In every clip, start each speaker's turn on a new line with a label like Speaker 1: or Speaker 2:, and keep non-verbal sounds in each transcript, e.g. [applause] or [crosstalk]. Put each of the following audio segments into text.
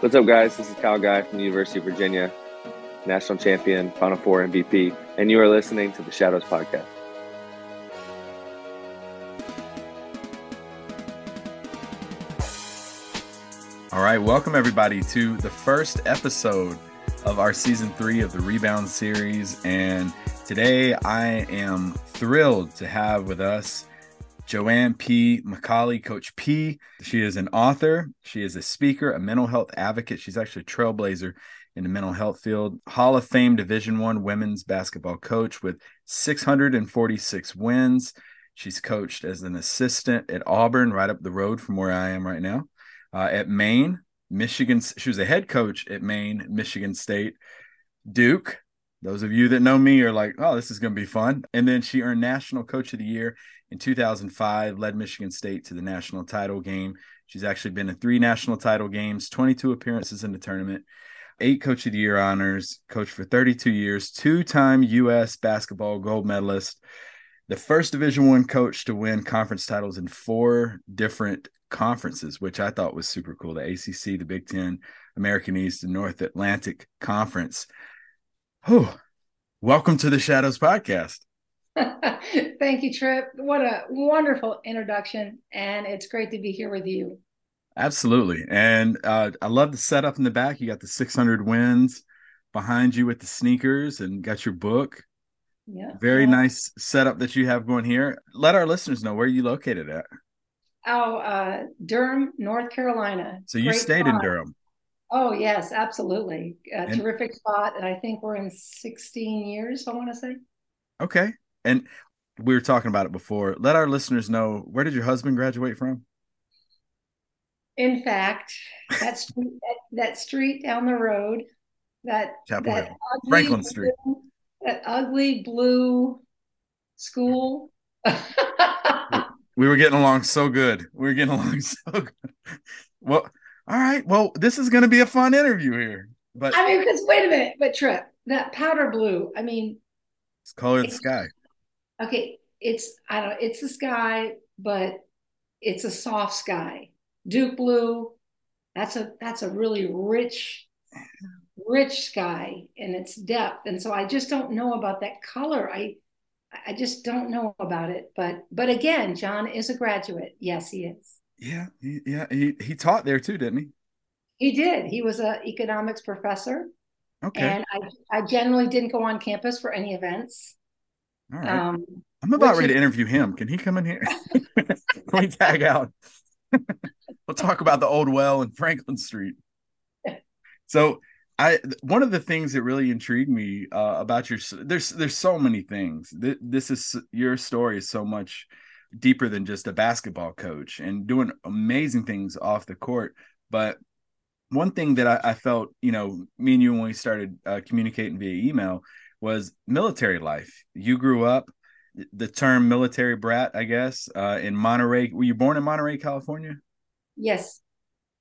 Speaker 1: What's up, guys? This is Kyle Guy from the University of Virginia, national champion, Final Four MVP, and you are listening to the Shadows Podcast.
Speaker 2: All right, welcome everybody to the first episode of our season three of the Rebound series. And today I am thrilled to have with us Joanne P. McCallie, Coach P. She is an author, she is a speaker, a mental health advocate. She's actually a trailblazer in the mental health field. Hall of Fame Division One women's basketball coach with 646 wins. She's coached as an assistant at Auburn, right up the road from where I am right now. Uh, at Maine, Michigan, she was a head coach at Maine, Michigan State, Duke. Those of you that know me are like, oh, this is going to be fun. And then she earned National Coach of the Year in 2005, led Michigan State to the national title game. She's actually been in three national title games, 22 appearances in the tournament, eight Coach of the Year honors, coached for 32 years, two-time U.S. basketball gold medalist, the first Division One coach to win conference titles in four different conferences, which I thought was super cool. The ACC, the Big Ten, American East, and North Atlantic Conference. Oh, welcome to the Shadows Podcast. [laughs]
Speaker 3: Thank you, Trip. What a wonderful introduction. And it's great to be here with you.
Speaker 2: Absolutely. And uh, I love the setup in the back. You got the 600 wins behind you with the sneakers and got your book.
Speaker 3: Yeah.
Speaker 2: Very
Speaker 3: yeah.
Speaker 2: nice setup that you have going here. Let our listeners know where you located at.
Speaker 3: Oh, uh, Durham, North Carolina.
Speaker 2: So you
Speaker 3: Great
Speaker 2: stayed in Durham.
Speaker 3: Oh, yes, absolutely. A
Speaker 2: And-
Speaker 3: terrific spot. And I think we're in 16 years, I want to say.
Speaker 2: Okay. And we were talking about it before. Let our listeners know where did your husband graduate from?
Speaker 3: In fact, that [laughs] street, that, that street down the road, that,
Speaker 2: Chapel
Speaker 3: that
Speaker 2: Hill.
Speaker 3: ugly
Speaker 2: Franklin Street.
Speaker 3: that ugly blue school. [laughs]
Speaker 2: We were getting along so good. We were getting along [laughs] so good. Well, all right. Well, this is going to be a fun interview here. But
Speaker 3: I mean, because wait a minute, but Trip, that powder blue. I mean,
Speaker 2: it's color of the sky.
Speaker 3: okay, it's I don't it's the sky, but it's a soft sky. Duke blue, that's a that's a really rich, rich sky in its depth. And so I just don't know about that color. I I just don't know about it. But but again, John is a graduate. Yes, he is.
Speaker 2: Yeah. He, yeah. He, he taught there too, didn't he?
Speaker 3: He did. He was an economics professor.
Speaker 2: Okay.
Speaker 3: And I, I generally didn't go on campus for any events.
Speaker 2: all right.
Speaker 3: Um,
Speaker 2: I'm about ready
Speaker 3: is-
Speaker 2: to interview him. Can he come in here? [laughs] Can we tag out? [laughs] we'll talk about the old well in Franklin Street. So, I one of the things that really intrigued me uh, about your there's there's so many things. Th- This is your story is so much deeper than just a basketball coach and doing amazing things off the court. But one thing that I, I felt, you know, me and you when we started uh, communicating via email was military life. You grew up the term military brat, I guess, uh, in Monterey. Were you born in Monterey, California?
Speaker 3: yes.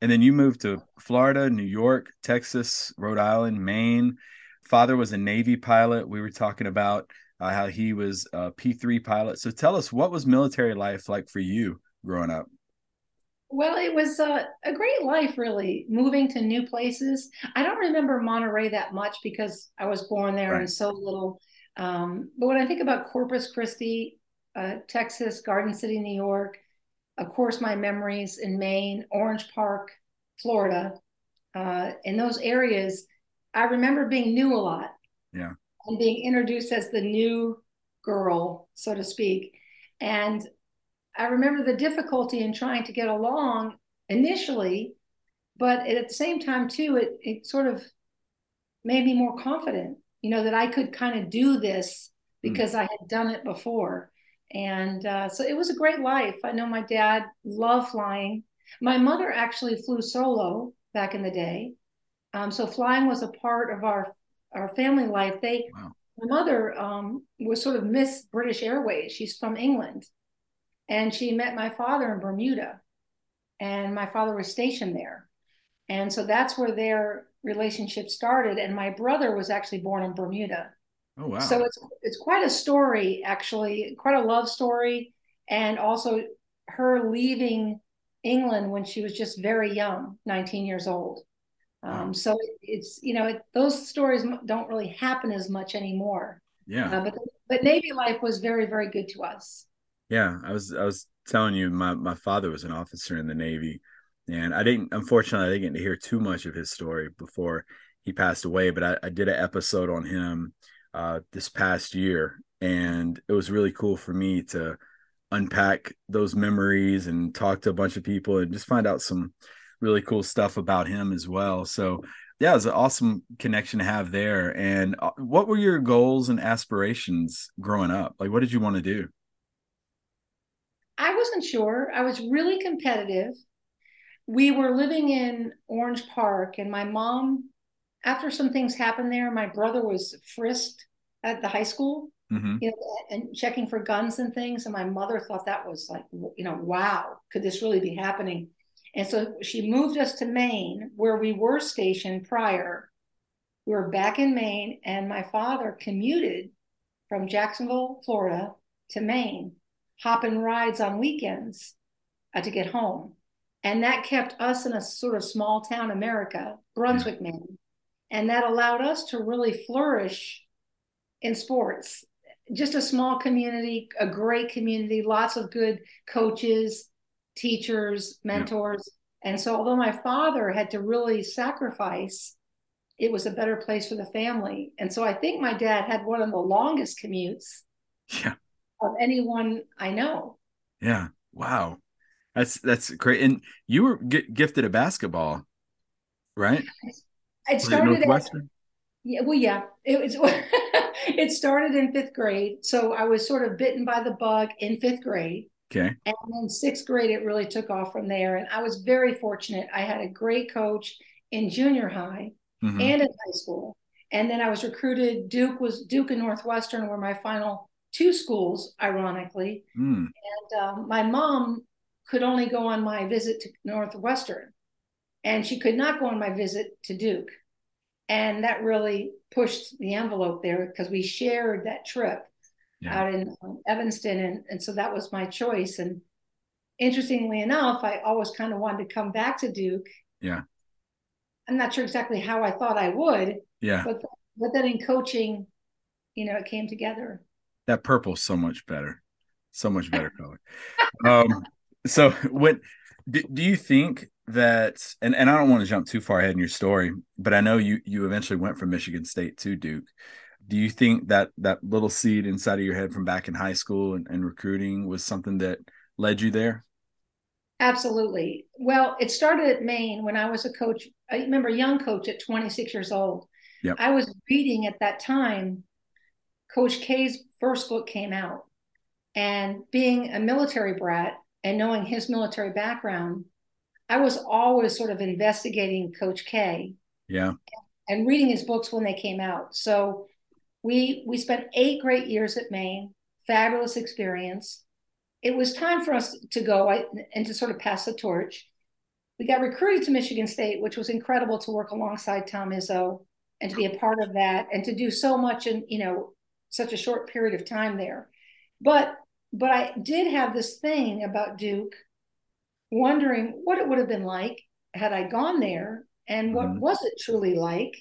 Speaker 2: And then you moved to Florida, New York, Texas, Rhode Island, Maine. Father was a Navy pilot. We were talking about uh, how he was a P 3 pilot. So tell us, what was military life like for you growing up?
Speaker 3: Well, it was uh, a great life, really, moving to new places. I don't remember Monterey that much because I was born there
Speaker 2: Right.
Speaker 3: and so little. Um, but when I think about Corpus Christi, uh, Texas, Garden City, New York, of course, my memories in Maine, Orange Park, Florida, uh, in those areas, I remember being new a lot.
Speaker 2: Yeah.
Speaker 3: And being introduced as the new girl, so to speak. And I remember the difficulty in trying to get along initially, but at the same time, too, it, it sort of made me more confident, you know, that I could kind of do this because I had done it before. And uh, so it was a great life. I know my dad loved flying. My mother actually flew solo back in the day. Um, so flying was a part of our our family life. They,
Speaker 2: Wow.
Speaker 3: my mother um, was sort of Miss British Airways. She's from England, and she met my father in Bermuda, and my father was stationed there, and so that's where their relationship started. And my brother was actually born in Bermuda.
Speaker 2: Oh, wow.
Speaker 3: So it's it's quite a story, actually, quite a love story, and also her leaving England when she was just very young, 19 years old. Um, so it, it's you know it, those stories don't really happen as much anymore.
Speaker 2: Yeah,
Speaker 3: uh, but but Navy life was very very good to us.
Speaker 2: Yeah, I was I was telling you my my father was an officer in the Navy, and I didn't unfortunately I didn't get to hear too much of his story before he passed away. But I, I did an episode on him uh, this past year, and it was really cool for me to unpack those memories and talk to a bunch of people and just find out some really cool stuff about him as well. So yeah, it was an awesome connection to have there. And uh, what were your goals and aspirations growing up? Like, what did you want to do?
Speaker 3: I wasn't sure. I was really competitive. We were living in Orange Park, and my mom, after some things happened there, my brother was frisked at the high school, mm-hmm. you know, and checking for guns and things. And my mother thought that was like, you know, wow, could this really be happening? And so she moved us to Maine, where we were stationed prior. We were back in Maine, and my father commuted from Jacksonville, Florida to Maine, hopping rides on weekends uh, to get home. And that kept us in a sort of small town America, Brunswick. Maine. And that allowed us to really flourish in sports. Just a small community, a great community, lots of good coaches, teachers, mentors. Yeah. And so, although my father had to really sacrifice, it was a better place for the family. And so, I think my dad had one of the longest commutes
Speaker 2: yeah.
Speaker 3: of anyone I know.
Speaker 2: Yeah. Wow. That's that's great. And you were g- gifted a basketball, right?
Speaker 3: It started at, yeah, well, yeah, it was. [laughs] it started in fifth grade, so I was sort of bitten by the bug in fifth grade.
Speaker 2: Okay.
Speaker 3: And in sixth grade, it really took off from there. And I was very fortunate. I had a great coach in junior high mm-hmm. and in high school. And then I was recruited. Duke was Duke and Northwestern were my final two schools, ironically. Mm. And um, my mom could only go on my visit to Northwestern, and she could not go on my visit to Duke. And that really pushed the envelope there because we shared that trip yeah. out in um, Evanston. And, and so that was my choice. And interestingly enough, I always kind of wanted to come back to Duke.
Speaker 2: Yeah.
Speaker 3: I'm not sure exactly how I thought I would.
Speaker 2: Yeah.
Speaker 3: But, but then in coaching, you know, it came together.
Speaker 2: That purple's so much better. So much [laughs] better color. um, so what do, do you think that and, and I don't want to jump too far ahead in your story, but I know you you eventually went from Michigan State to Duke do you think that that little seed inside of your head from back in high school and, and recruiting was something that led you there?
Speaker 3: Absolutely. Well, it started at Maine when I was a coach. I remember a young coach at 26 years old.
Speaker 2: Yep.
Speaker 3: I was reading at that time, Coach K's first book came out. And being a military brat and knowing his military background, I was always sort of investigating Coach
Speaker 2: K. Yeah.
Speaker 3: And reading his books when they came out. So we we spent eight great years at Maine, fabulous experience. It was time for us to go and to sort of pass the torch. We got recruited to Michigan State, which was incredible to work alongside Tom Izzo and to be a part of that and to do so much in you know such a short period of time there. But but I did have this thing about Duke, wondering what it would have been like had I gone there and what mm-hmm. was it truly like.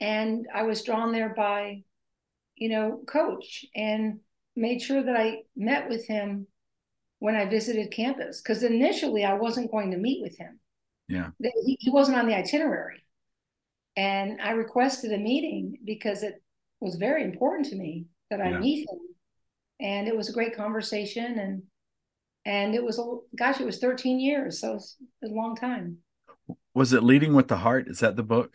Speaker 3: And I was drawn there by you know, coach and made sure that I met with him when I visited campus because initially I wasn't going to meet with him.
Speaker 2: Yeah.
Speaker 3: He, he wasn't on the itinerary. And I requested a meeting because it was very important to me that I yeah. meet him. And it was a great conversation and and it was a gosh, it was 13 years, so it's a long time.
Speaker 2: Was it Leading with the Heart? Is that the book?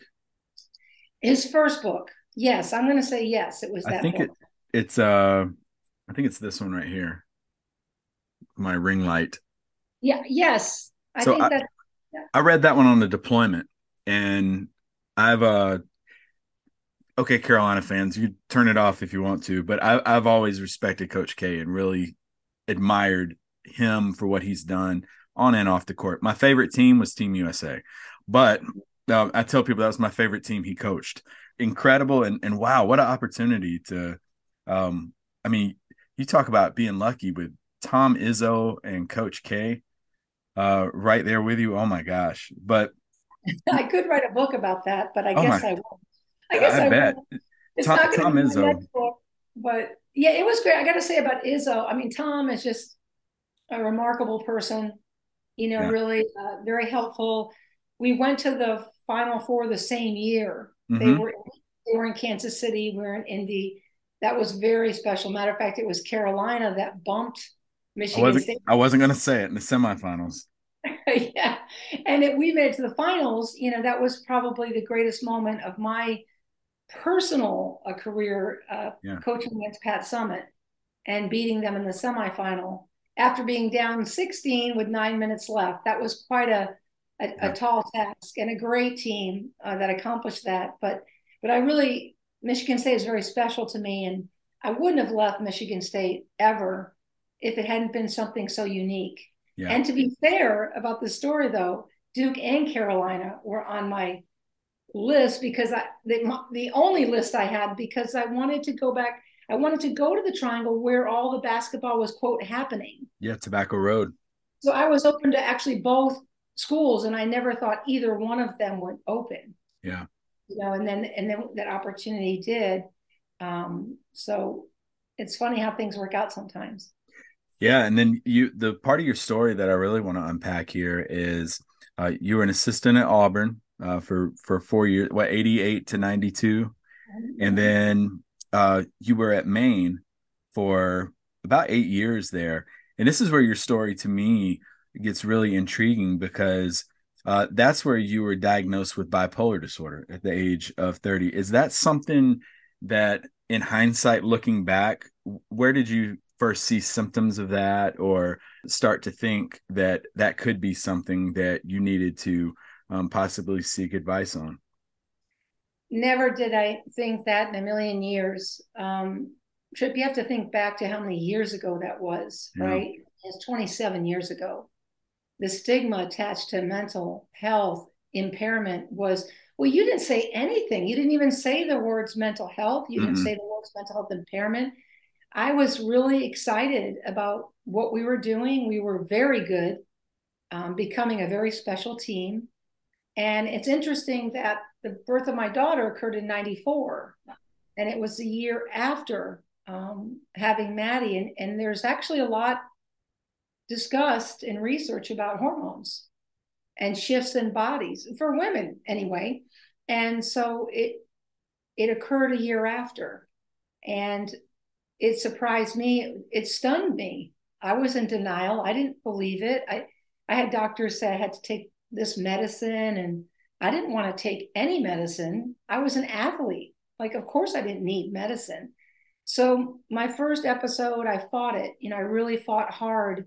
Speaker 3: His first book. Yes, I'm going to say yes. It was that.
Speaker 2: I think it, it's uh, I think it's this one right here. My ring light.
Speaker 3: Yeah. Yes.
Speaker 2: I so think I, that. Yeah. I read that one on the deployment, and I've uh. Okay, Carolina fans, you turn it off if you want to, but I, I've always respected Coach K and really admired him for what he's done on and off the court. My favorite team was Team USA, but uh, I tell people that was my favorite team he coached incredible and and wow, what an opportunity to um I mean, you talk about being lucky with Tom Izzo and Coach K uh right there with you. Oh my gosh. But [laughs]
Speaker 3: I could write a book about that, but I oh guess my, I won't. I
Speaker 2: guess I, I bet. Won't. It's Tom, not going to be
Speaker 3: next book, but yeah, it was great. I got to say about Izzo. I mean, Tom is just a remarkable person. You know, yeah. really uh, very helpful. We went to the Final Four the same year. Mm-hmm. They were they were in Kansas City. We were in Indy. That was very special. Matter of fact, it was Carolina that bumped Michigan
Speaker 2: I wasn't,
Speaker 3: State.
Speaker 2: I wasn't going to say it in the semifinals. [laughs]
Speaker 3: yeah, and it, we made it to the finals. You know, that was probably the greatest moment of my personal uh, career uh, yeah. coaching against Pat Summitt and beating them in the semifinal after being down 16 with nine minutes left. That was quite a a, yeah. a tall task and a great team uh, that accomplished that. But but I really Michigan State is very special to me, and I wouldn't have left Michigan State ever if it hadn't been something so unique. Yeah. And to be fair about the story, though, Duke and Carolina were on my list because I the, the only list I had because I wanted to go back. I wanted to go to the Triangle where all the basketball was quote happening.
Speaker 2: Yeah, Tobacco Road.
Speaker 3: So I was open to actually both schools, and I never thought either one of them would open.
Speaker 2: Yeah.
Speaker 3: You know, and then and then that opportunity did. Um, so it's funny how things work out sometimes.
Speaker 2: Yeah, and then you the part of your story that I really want to unpack here is uh, you were an assistant at Auburn uh, for for four years, what eighty eight to ninety two, and then uh, you were at Maine for about eight years there. And this is where your story to me gets really intriguing because uh, that's where you were diagnosed with bipolar disorder at the age of 30. Is that something that, in hindsight, looking back, where did you first see symptoms of that or start to think that that could be something that you needed to um, possibly seek advice on?
Speaker 3: Never did I think that in a million years. Um, Trip, you have to think back to how many years ago that was, yeah. right? It's 27 years ago the stigma attached to mental health impairment was well you didn't say anything. You didn't even say the words mental health. You mm-hmm. didn't say the words mental health impairment. I was really excited about what we were doing. We were very good um, becoming a very special team. And it's interesting that the birth of my daughter occurred in 94 and it was a year after um, having maddie. And, and there's actually a lot discussed in research about hormones and shifts in bodies for women anyway. And so it it occurred a year after. And it surprised me. It stunned me. I was in denial. I didn't believe it. I i had doctors say i had to take this medicine and i didn't want to take any medicine. I was an athlete. Like of course i didn't need medicine. So my first episode i fought it. You know i really fought hard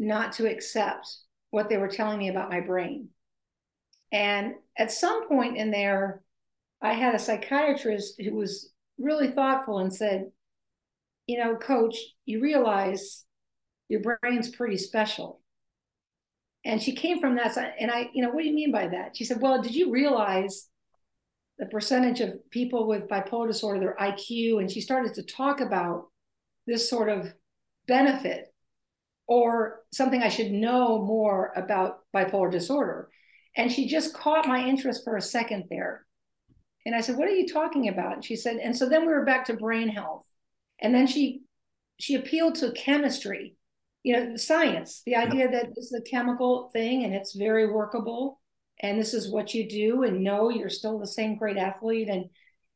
Speaker 3: not to accept what they were telling me about my brain. And at some point in there, I had a psychiatrist who was really thoughtful and said, You know, coach, you realize your brain's pretty special. And she came from that side. And I, you know, what do you mean by that? She said, Well, did you realize the percentage of people with bipolar disorder, their IQ? And she started to talk about this sort of benefit or something I should know more about bipolar disorder. And she just caught my interest for a second there. And I said, What are you talking about? And she said, and so then we were back to brain health. And then she she appealed to chemistry, you know, science, the idea that it's a chemical thing and it's very workable. And this is what you do, and no, you're still the same great athlete. And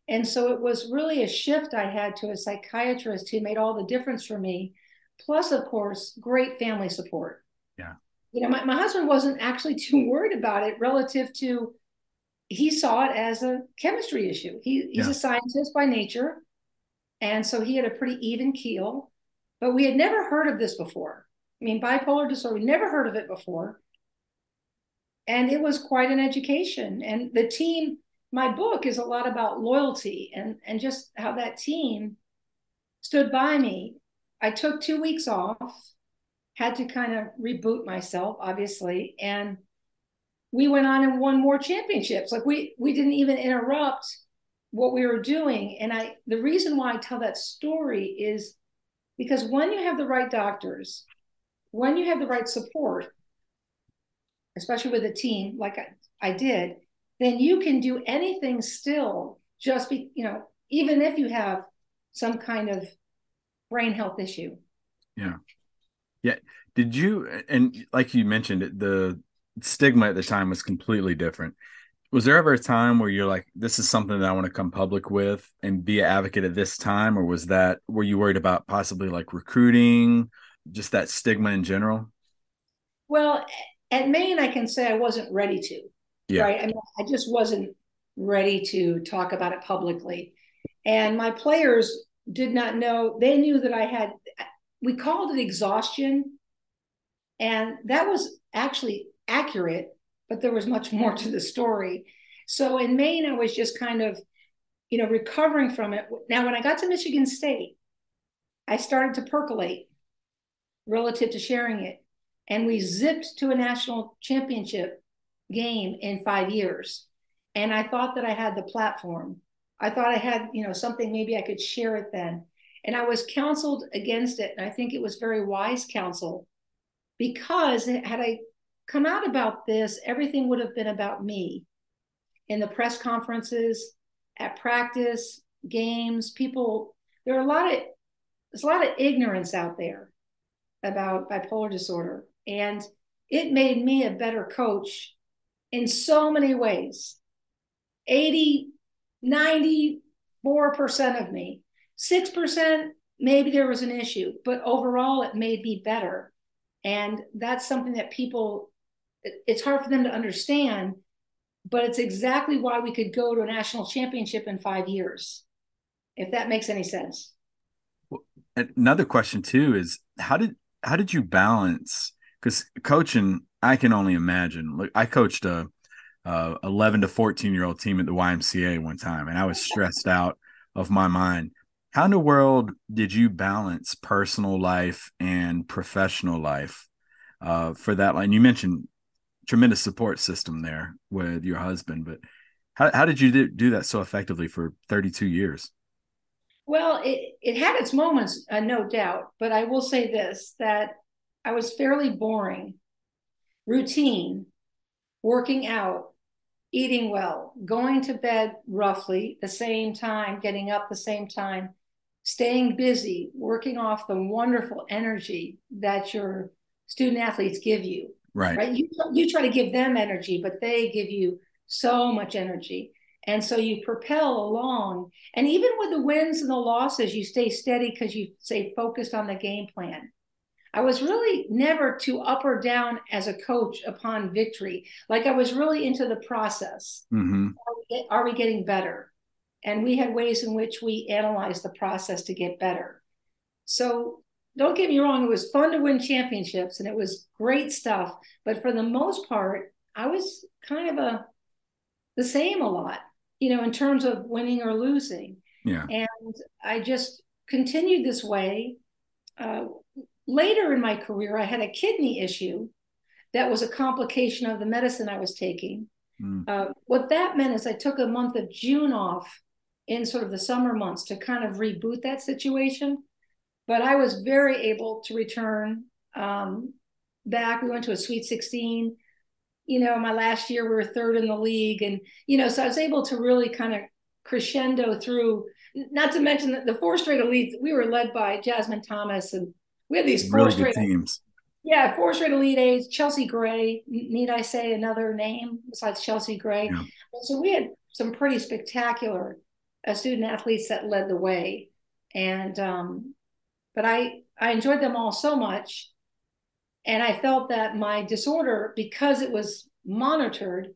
Speaker 3: and so it was really a shift I had to a psychiatrist who made all the difference for me plus of course great family support.
Speaker 2: Yeah.
Speaker 3: You know my, my husband wasn't actually [laughs] too worried about it relative to he saw it as a chemistry issue. He, he's yeah. a scientist by nature and so he had a pretty even keel but we had never heard of this before. I mean bipolar disorder we never heard of it before. And it was quite an education. And the team my book is a lot about loyalty and and just how that team stood by me I took two weeks off, had to kind of reboot myself, obviously, and we went on and won more championships. Like we we didn't even interrupt what we were doing. And I the reason why I tell that story is because when you have the right doctors, when you have the right support, especially with a team, like I, I did, then you can do anything still, just be, you know, even if you have some kind of brain health issue.
Speaker 2: Yeah. Yeah. Did you, and like you mentioned, the stigma at the time was completely different. Was there ever a time where you're like, this is something that I want to come public with and be an advocate at this time? Or was that, were you worried about possibly like recruiting, just that stigma in general?
Speaker 3: Well, at Maine, I can say I wasn't ready to. Yeah. Right. I mean, I just wasn't ready to talk about it publicly. And my players did not know, they knew that I had, we called it exhaustion. And that was actually accurate, but there was much more to the story. So in Maine, I was just kind of, you know, recovering from it. Now, when I got to Michigan State, I started to percolate relative to sharing it. And we zipped to a national championship game in five years. And I thought that I had the platform. I thought I had, you know, something maybe I could share it then. And I was counseled against it. And I think it was very wise counsel because had I come out about this, everything would have been about me in the press conferences, at practice, games. People, there are a lot of there's a lot of ignorance out there about bipolar disorder. And it made me a better coach in so many ways. 80, 94% of me, 6%, maybe there was an issue, but overall it made me better. And that's something that people it's hard for them to understand, but it's exactly why we could go to a national championship in five years, if that makes any sense.
Speaker 2: Another question too is how did how did you balance because coaching I can only imagine. Look, I coached a, a 11 to 14 year old team at the YMCA one time, and I was stressed out of my mind. How in the world did you balance personal life and professional life uh, for that line? You mentioned tremendous support system there with your husband. But how, how did you do that so effectively for 32 years?
Speaker 3: Well, it, it had its moments, uh, no doubt. But I will say this that I was fairly boring, routine, working out, eating well, going to bed roughly the same time, getting up the same time, staying busy, working off the wonderful energy that your student athletes give you.
Speaker 2: Right.
Speaker 3: Right. You, you try to give them energy, but they give you so much energy. And so you propel along. And even with the wins and the losses, you stay steady because you stay focused on the game plan. I was really never too up or down as a coach upon victory. Like I was really into the process. Mm-hmm. Are, we, are we getting better? And we had ways in which we analyzed the process to get better. So don't get me wrong, it was fun to win championships and it was great stuff. But for the most part, I was kind of a the same a lot, you know, in terms of winning or losing.
Speaker 2: Yeah.
Speaker 3: And I just continued this way. Uh, later in my career, I had a kidney issue that was a complication of the medicine I was taking. Mm. Uh, what that meant is I took a month of June off in sort of the summer months to kind of reboot that situation but I was very able to return um, back. We went to a Sweet 16. You know, my last year we were third in the league, and you know, so I was able to really kind of crescendo through. Not to mention that the four straight elite, we were led by Jasmine Thomas, and we had these four
Speaker 2: really
Speaker 3: straight
Speaker 2: teams.
Speaker 3: Yeah, four straight Elite Eights. Chelsea Gray, need I say another name besides Chelsea Gray? Yeah. So we had some pretty spectacular uh, student athletes that led the way, and um, but I I enjoyed them all so much, and I felt that my disorder, because it was monitored,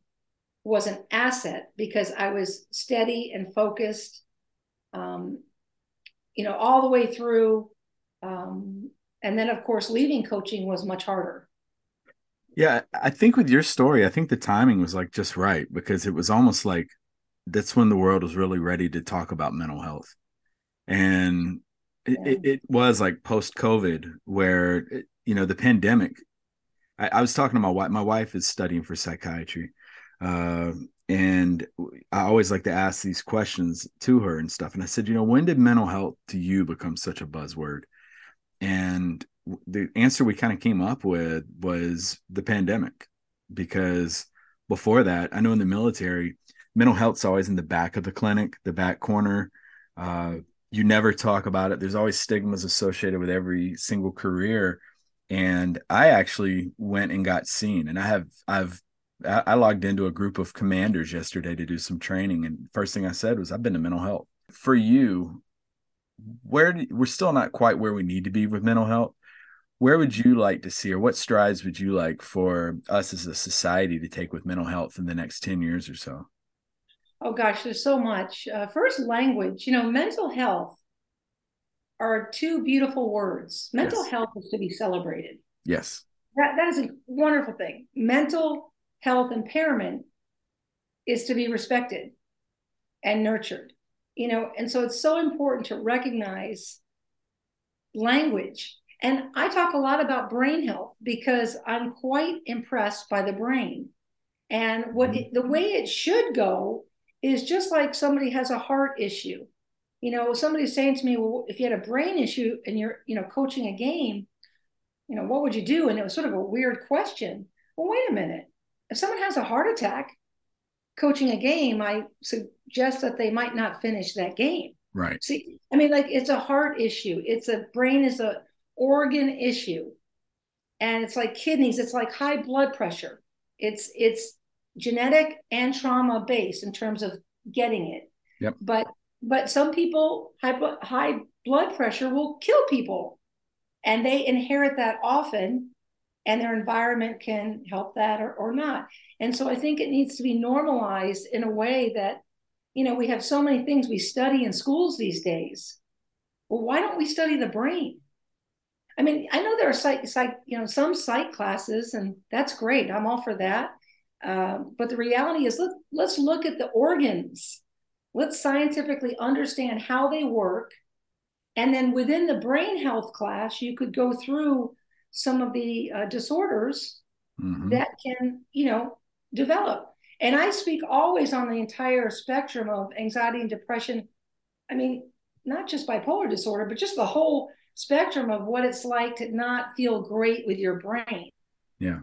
Speaker 3: was an asset because I was steady and focused, um, you know, all the way through. Um, and then, of course, leaving coaching was much harder.
Speaker 2: Yeah, I think with your story, I think the timing was like just right because it was almost like that's when the world was really ready to talk about mental health. And it, it, was like post COVID where you know the pandemic. I, I, was talking to my wife. My wife is studying for psychiatry, uh, and I always like to ask these questions to her and stuff. And I said, you know, when did mental health to you become such a buzzword? And the answer we kind of came up with was the pandemic, because before that, I know in the military, mental health's always in the back of the clinic, the back corner. Uh, you never talk about it. There's always stigmas associated with every single career. And I actually went and got seen, and I have I've I logged into a group of commanders yesterday to do some training, and first thing I said was, "I've been to mental health." For you, where do, we're still not quite where we need to be with mental health. Where would you like to see, or what strides would you like for us as a society to take with mental health in the next ten years or so?
Speaker 3: Oh gosh, there's so much. Uh, first, language. You know, mental health are two beautiful words. Mental yes. health is to be celebrated.
Speaker 2: Yes.
Speaker 3: That, that is a wonderful thing. Mental health impairment is to be respected and nurtured. You know, and so it's so important to recognize language. And I talk a lot about brain health because I'm quite impressed by the brain. And what it, the way it should go is just like somebody has a heart issue. You know, somebody's saying to me, well, if you had a brain issue and you're, you know, coaching a game, you know, what would you do? And it was sort of a weird question. Well, wait a minute. If someone has a heart attack coaching a game, I suggest that they might not finish that game.
Speaker 2: Right.
Speaker 3: See, I mean, like it's a heart issue. It's a brain is a organ issue. And it's like kidneys, it's like high blood pressure. It's it's genetic and trauma based in terms of getting it.
Speaker 2: Yep.
Speaker 3: But but some people high high blood pressure will kill people, and they inherit that often, and their environment can help that or, or not. And so I think it needs to be normalized in a way that, you know, we have so many things we study in schools these days. Well, why don't we study the brain? I mean, I know there are psych, psych you know, some psych classes, and that's great. I'm all for that. Um, but the reality is, let, let's look at the organs. Let's scientifically understand how they work. And then within the brain health class, you could go through some of the uh, disorders mm-hmm. that can, you know, develop. And I speak always on the entire spectrum of anxiety and depression. I mean, not just bipolar disorder, but just the whole spectrum of what it's like to not feel great with your brain.
Speaker 2: Yeah.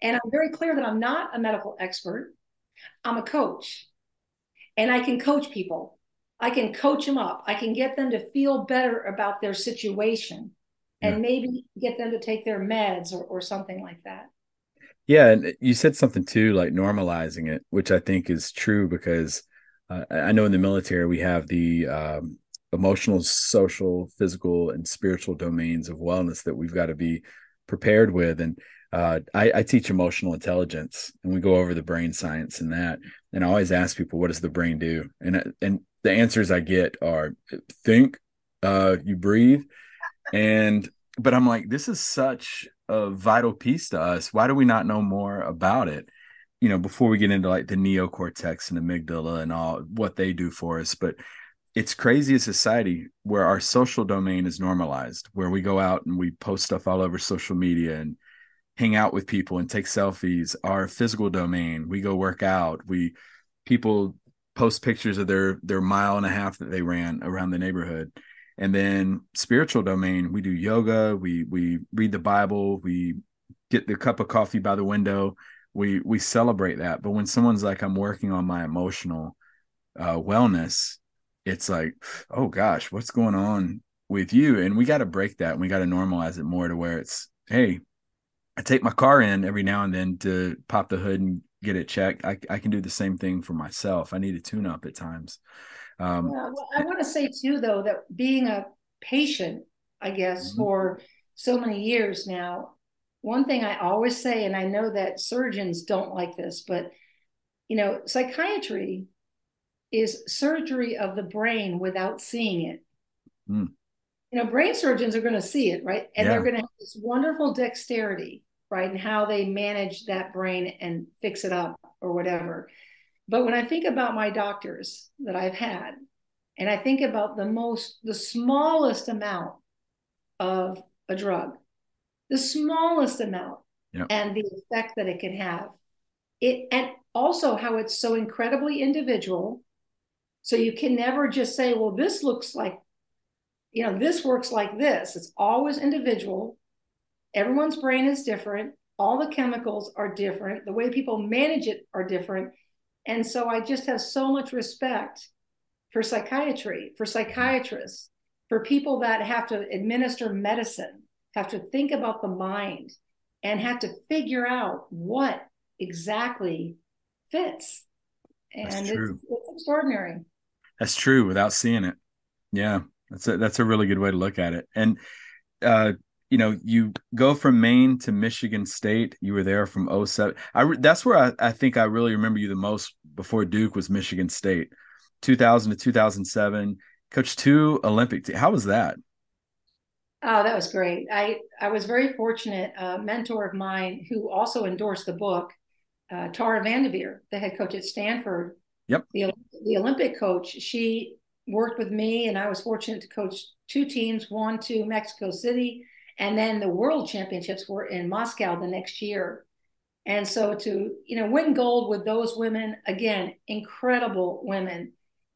Speaker 3: And I'm very clear that I'm not a medical expert. I'm a coach. And I can coach people. I can coach them up. I can get them to feel better about their situation and yeah. maybe get them to take their meds or, or something like that.
Speaker 2: Yeah. And you said something too, like normalizing it, which I think is true because uh, I know in the military we have the um, emotional, social, physical, and spiritual domains of wellness that we've got to be prepared with. And uh, I, I, teach emotional intelligence and we go over the brain science and that. And I always ask people, what does the brain do? And, and the answers I get are think, uh, you breathe. And, but I'm like, this is such a vital piece to us. Why do we not know more about it? You know, before we get into like the neocortex and amygdala and all what they do for us. But it's crazy a society where our social domain is normalized, where we go out and we post stuff all over social media and hang out with people and take selfies our physical domain we go work out we people post pictures of their their mile and a half that they ran around the neighborhood and then spiritual domain we do yoga we we read the bible we get the cup of coffee by the window we we celebrate that but when someone's like i'm working on my emotional uh, wellness it's like oh gosh what's going on with you and we got to break that and we got to normalize it more to where it's hey I take my car in every now and then to pop the hood and get it checked. I, I can do the same thing for myself. I need a tune up at times.
Speaker 3: Um, yeah, well, I want to say too, though, that being a patient, I guess, mm-hmm. for so many years now, one thing I always say, and I know that surgeons don't like this, but you know, psychiatry is surgery of the brain without seeing it. Mm. You know, brain surgeons are going to see it, right? And yeah. they're going to have this wonderful dexterity right? And how they manage that brain and fix it up or whatever. But when I think about my doctors that I've had, and I think about the most, the smallest amount of a drug, the smallest amount, yep. and the effect that it can have, it and also how it's so incredibly individual. So you can never just say, well, this looks like, you know, this works like this. It's always individual everyone's brain is different all the chemicals are different, the way people manage it are different. And so I just have so much respect for psychiatry, for psychiatrists, for people that have to administer medicine, have to think about the mind, and have to figure out what exactly fits. And it's, it's extraordinary.
Speaker 2: That's true without seeing it. Yeah, that's a that's a really good way to look at it. And uh, you know, you go from Maine to Michigan State. You were there from 07. I that's where I, I think I really remember you the most before Duke was Michigan State. 2000 to 2007, coach two Olympic team. How was that?
Speaker 3: Oh, that was great. I I was very fortunate. A mentor of mine who also endorsed the book, uh, Tara VanDerveer, the head coach at Stanford.
Speaker 2: Yep.
Speaker 3: The the Olympic coach. She worked with me, and I was fortunate to coach two teams. One to Mexico City, and then the World Championships were in Moscow the next year. And so to you know win gold with those women again, incredible women.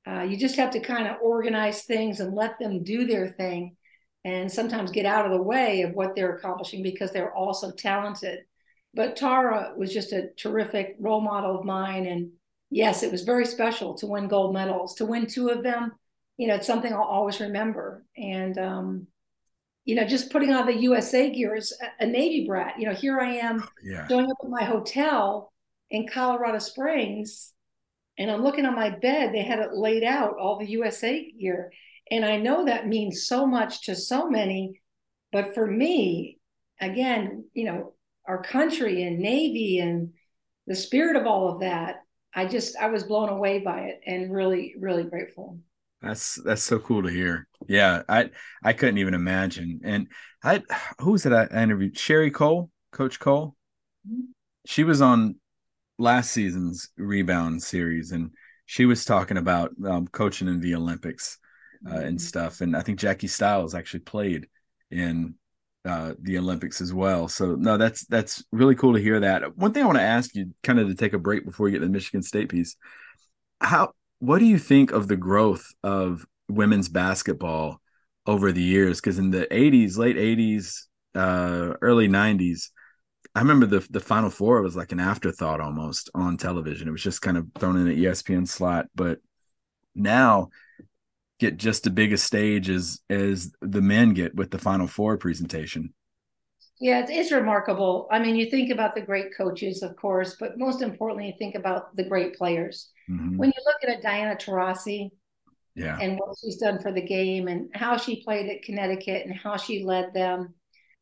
Speaker 3: Uh, you just have to kind of organize things and let them do their thing and sometimes get out of the way of what they're accomplishing because they're also talented. But Tara was just a terrific role model of mine. And yes, it was very special to win gold medals, to win two of them. You know, it's something I'll always remember. And, um, you know, just putting on the USA gear as a Navy brat. You know, here I am oh,
Speaker 2: yeah.
Speaker 3: showing up at my hotel in Colorado Springs, and I'm looking on my bed. They had it laid out, all the USA gear. And I know that means so much to so many, but for me, again, you know, our country and Navy and the spirit of all of that, I just I was blown away by it and really, really grateful.
Speaker 2: That's that's so cool to hear. Yeah, I I couldn't even imagine. And I who was it I interviewed? Sherri Coale, Coach. Mm-hmm. She was on last season's rebound series, and she was talking about um, coaching in the Olympics uh, and stuff. And I think Jackie Stiles actually played in uh, the Olympics as well. So no, that's that's really cool to hear that. One thing I want to ask you, kind of to take a break before we get the Michigan State piece, how what do you think of the growth of women's basketball over the years? Because in the '80s, late '80s, uh, early '90s. I remember the the Final Four was like an afterthought almost on television. It was just kind of thrown in an ESPN slot. But now get just as big a stage as as the men get with the Final Four presentation.
Speaker 3: Yeah, it's, it's remarkable. I mean, you think about the great coaches, of course, but most importantly, you think about the great players. Mm-hmm. When you look at a Diana Taurasi,
Speaker 2: yeah,
Speaker 3: and what she's done for the game, and how she played at Connecticut, and how she led them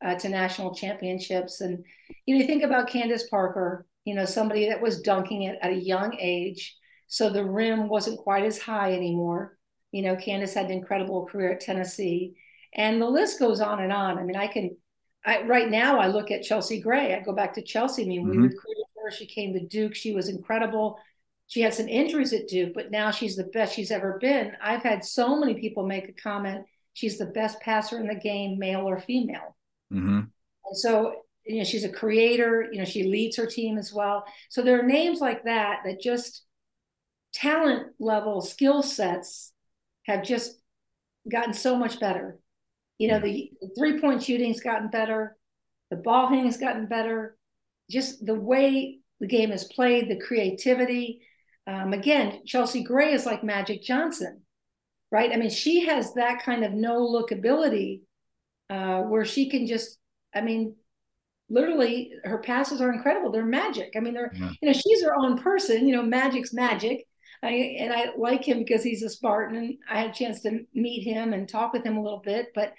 Speaker 3: uh, to national championships, and you know, you think about Candace Parker, you know, somebody that was dunking it at a young age, so the rim wasn't quite as high anymore you know, Candace had an incredible career at Tennessee, and the list goes on and on. I mean, I can, I, right now, I look at Chelsea Gray. I go back to Chelsea. I mean, mm-hmm. we recruited her. She came to Duke. She was incredible. She had some injuries at Duke, but now she's the best she's ever been. I've had so many people make a comment. She's the best passer in the game, male or female.
Speaker 2: Mm-hmm.
Speaker 3: And so, you know, she's a creator. You know, she leads her team as well. So there are names like that that just talent level skill sets have just gotten so much better. You know, the, the three point shooting's gotten better, the ball handling's gotten better, just the way the game is played, the creativity. Um, again, Chelsea Gray is like Magic Johnson, right? I mean, she has that kind of no look ability uh, where she can just, I mean, literally her passes are incredible. They're magic. I mean, they're, yeah. you know, she's her own person, you know, magic's magic. I, and I like him because he's a Spartan. I had a chance to meet him and talk with him a little bit, but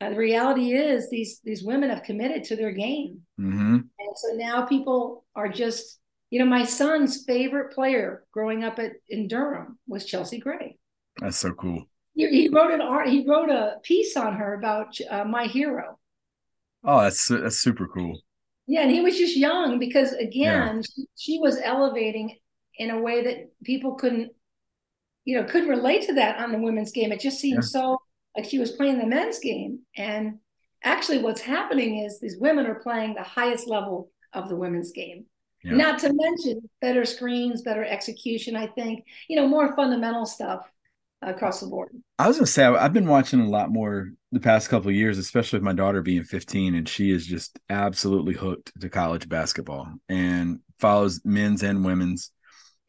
Speaker 3: uh, the reality is these these women have committed to their game,
Speaker 2: mm-hmm.
Speaker 3: and so now people are just you know my son's favorite player growing up at in Durham was Chelsea Gray.
Speaker 2: That's so cool.
Speaker 3: He, he wrote an art. He wrote a piece on her about uh, my hero.
Speaker 2: Oh, that's that's super cool.
Speaker 3: Yeah, and he was just young because again, yeah. she, she was elevating in a way that people couldn't, you know, couldn't relate to that on the women's game. It just seemed yeah. so like she was playing the men's game. And actually, what's happening is these women are playing the highest level of the women's game. Yeah. Not to mention better screens, better execution, I think, you know, more fundamental stuff. across the board.
Speaker 2: I was gonna say I've been watching a lot more the past couple of years, especially with my daughter being 15, and she is just absolutely hooked to college basketball and follows men's and women's.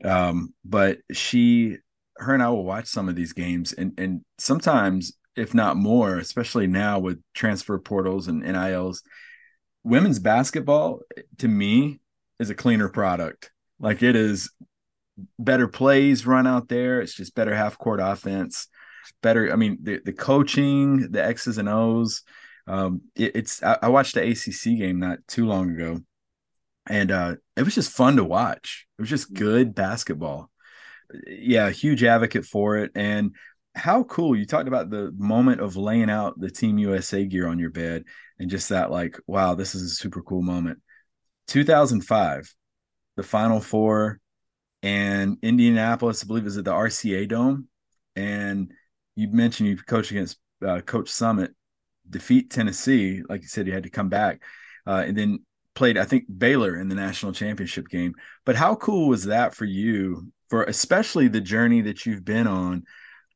Speaker 2: Um, but she, her, and I will watch some of these games, and and sometimes, if not more, especially now with transfer portals and NILs, women's basketball to me is a cleaner product. Like it is better plays run out there. It's just better half court offense. Better, I mean, the the coaching, the X's and O's. Um, it, it's I, I, watched the ACC game not too long ago, and uh, it was just fun to watch. It was just good basketball. Yeah, huge advocate for it. And how cool you talked about the moment of laying out the Team USA gear on your bed, and just that like, wow, this is a super cool moment. 2005, the Final Four and Indianapolis, I believe, is at the RCA Dome. And you mentioned you coach against uh, Coach Summitt, defeat Tennessee, like you said, you had to come back, uh, and then played, I think, Baylor in the national championship game. But how cool was that for you, for especially the journey that you've been on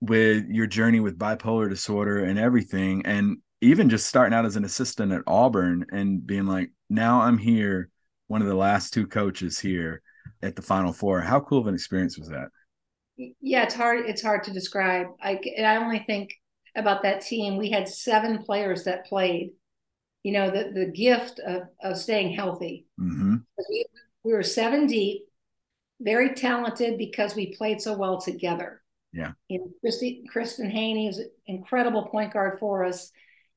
Speaker 2: with your journey with bipolar disorder and everything, and even just starting out as an assistant at Auburn and being like, now I'm here, one of the last two coaches here at the Final Four. How cool of an experience was that?
Speaker 3: Yeah, it's hard. It's hard to describe. I I only think about that team. We had seven players that played. You know, the the gift of of staying healthy.
Speaker 2: Mm-hmm.
Speaker 3: We, we were seven deep, very talented because we played so well together.
Speaker 2: Yeah.
Speaker 3: You know, Christy, Kristin Haynie was an incredible point guard for us.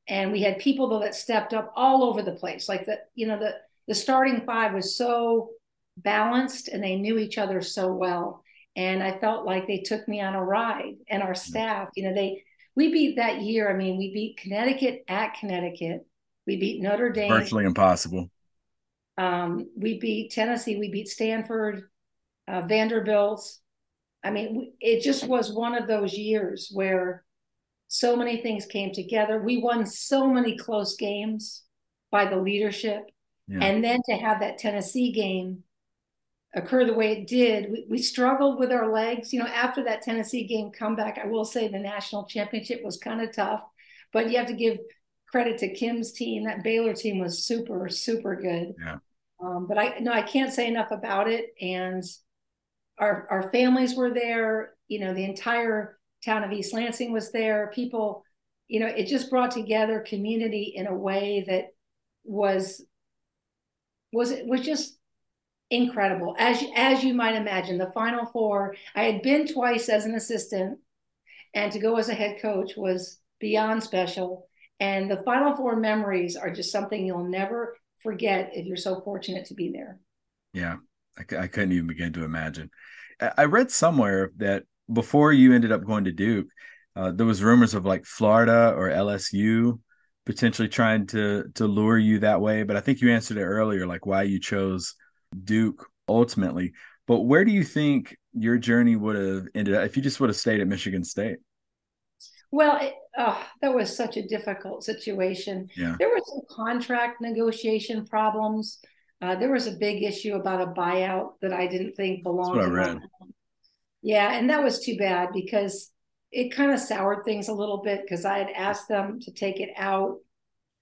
Speaker 3: And we had people though that stepped up all over the place. Like the, you know, the the starting five was so balanced and they knew each other so well. And I felt like they took me on a ride and our staff, you know, they, we beat that year. I mean, we beat Connecticut at Connecticut. We beat Notre Dame.
Speaker 2: Virtually impossible.
Speaker 3: Um, we beat Tennessee. We beat Stanford, uh, Vanderbilt. I mean, it just was one of those years where so many things came together. We won so many close games by the leadership. Yeah. And then to have that Tennessee game occur the way it did. We, we, struggled with our legs. You know, after that Tennessee game comeback, I will say the national championship was kind of tough, but you have to give credit to Kim's team. That Baylor team was super, super good.
Speaker 2: Yeah.
Speaker 3: Um, but I no, I can't say enough about it. And our our families were there. You know, the entire town of East Lansing was there. People, you know, it just brought together community in a way that was was it was just incredible. As as you might imagine, the Final Four. I had been twice as an assistant, and to go as a head coach was beyond special. And the Final Four memories are just something you'll never forget if you're so fortunate to be there.
Speaker 2: Yeah, I, I couldn't even begin to imagine. I read somewhere that before you ended up going to Duke, uh, there was rumors of like Florida or LSU potentially trying to to lure you that way. But I think you answered it earlier, like why you chose Duke ultimately. But where do you think your journey would have ended up if you just would have stayed at Michigan State?
Speaker 3: Well, it, oh, that was such a difficult situation.
Speaker 2: Yeah.
Speaker 3: There were some contract negotiation problems. Uh, there was a big issue about a buyout that I didn't think belonged.
Speaker 2: That's what I read.
Speaker 3: Yeah, and that was too bad because it kind of soured things a little bit because I had asked them to take it out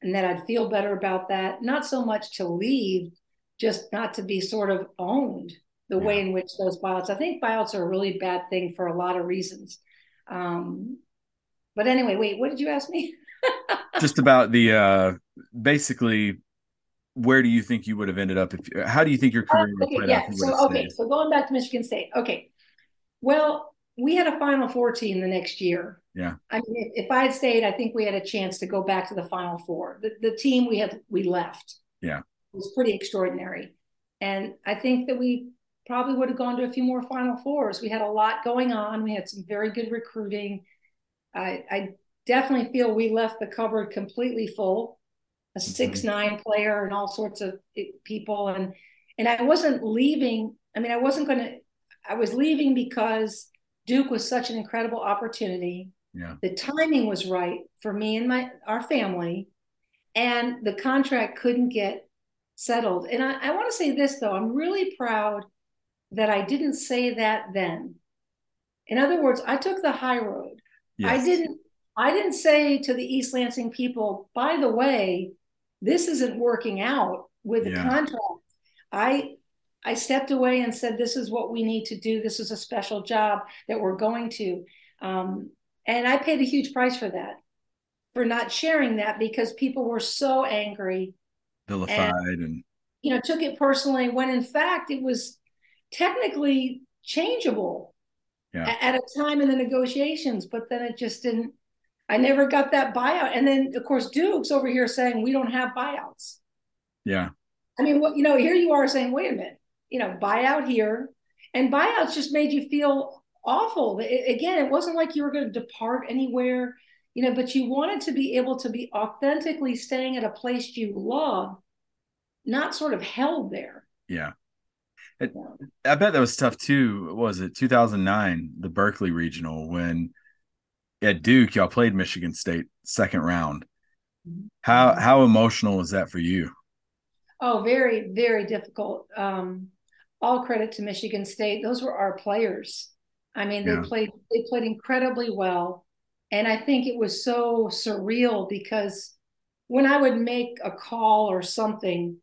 Speaker 3: and that I'd feel better about that. Not so much to leave, just not to be sort of owned the yeah. way in which those buyouts. I think buyouts are a really bad thing for a lot of reasons. Um, but anyway, wait, what did you ask me? [laughs]
Speaker 2: just about the uh, basically where do you think you would have ended up if how do you think your career would
Speaker 3: okay, yeah. so okay so going back to michigan state okay well we had a final four team the next year
Speaker 2: yeah
Speaker 3: i mean if, if i had stayed i think we had a chance to go back to the final four the, the team we had we left
Speaker 2: yeah
Speaker 3: was pretty extraordinary. And I think that we probably would have gone to a few more Final Fours. We had a lot going on. We had some very good recruiting. I, I definitely feel we left the cupboard completely full, a mm-hmm. six nine player and all sorts of people. And and I wasn't leaving. I mean, I wasn't going to. I was leaving because Duke was such an incredible opportunity.
Speaker 2: Yeah.
Speaker 3: The timing was right for me and my our family, and the contract couldn't get settled. And I, I want to say this though, I'm really proud that I didn't say that then. In other words, I took the high road. Yes. I didn't I didn't say to the East Lansing people, by the way, this isn't working out with the contract. I I stepped away and said, this is what we need to do. This is a special job that we're going to. Um, and I paid a huge price for that, for not sharing that because people were so angry.
Speaker 2: Vilified and, and
Speaker 3: you know, took it personally when in fact it was technically changeable yeah. at a time in the negotiations, but then it just didn't. I never got that buyout. And then, of course, Duke's over here saying we don't have buyouts.
Speaker 2: Yeah.
Speaker 3: I mean, what you know, here you are saying, wait a minute, you know, buyout here, and buyouts just made you feel awful. It, again, it wasn't like you were going to depart anywhere, you know, but you wanted to be able to be authentically staying at a place you love, not sort of held there.
Speaker 2: Yeah. It, I bet that was tough too. was it 2009, the Berkeley Regional, when at Duke y'all played Michigan State second round. Mm-hmm. How how emotional was that for you?
Speaker 3: Oh, very very difficult. Um, all credit to Michigan State; those were our players. I mean, they yeah. played they played incredibly well, and I think it was so surreal because when I would make a call or something,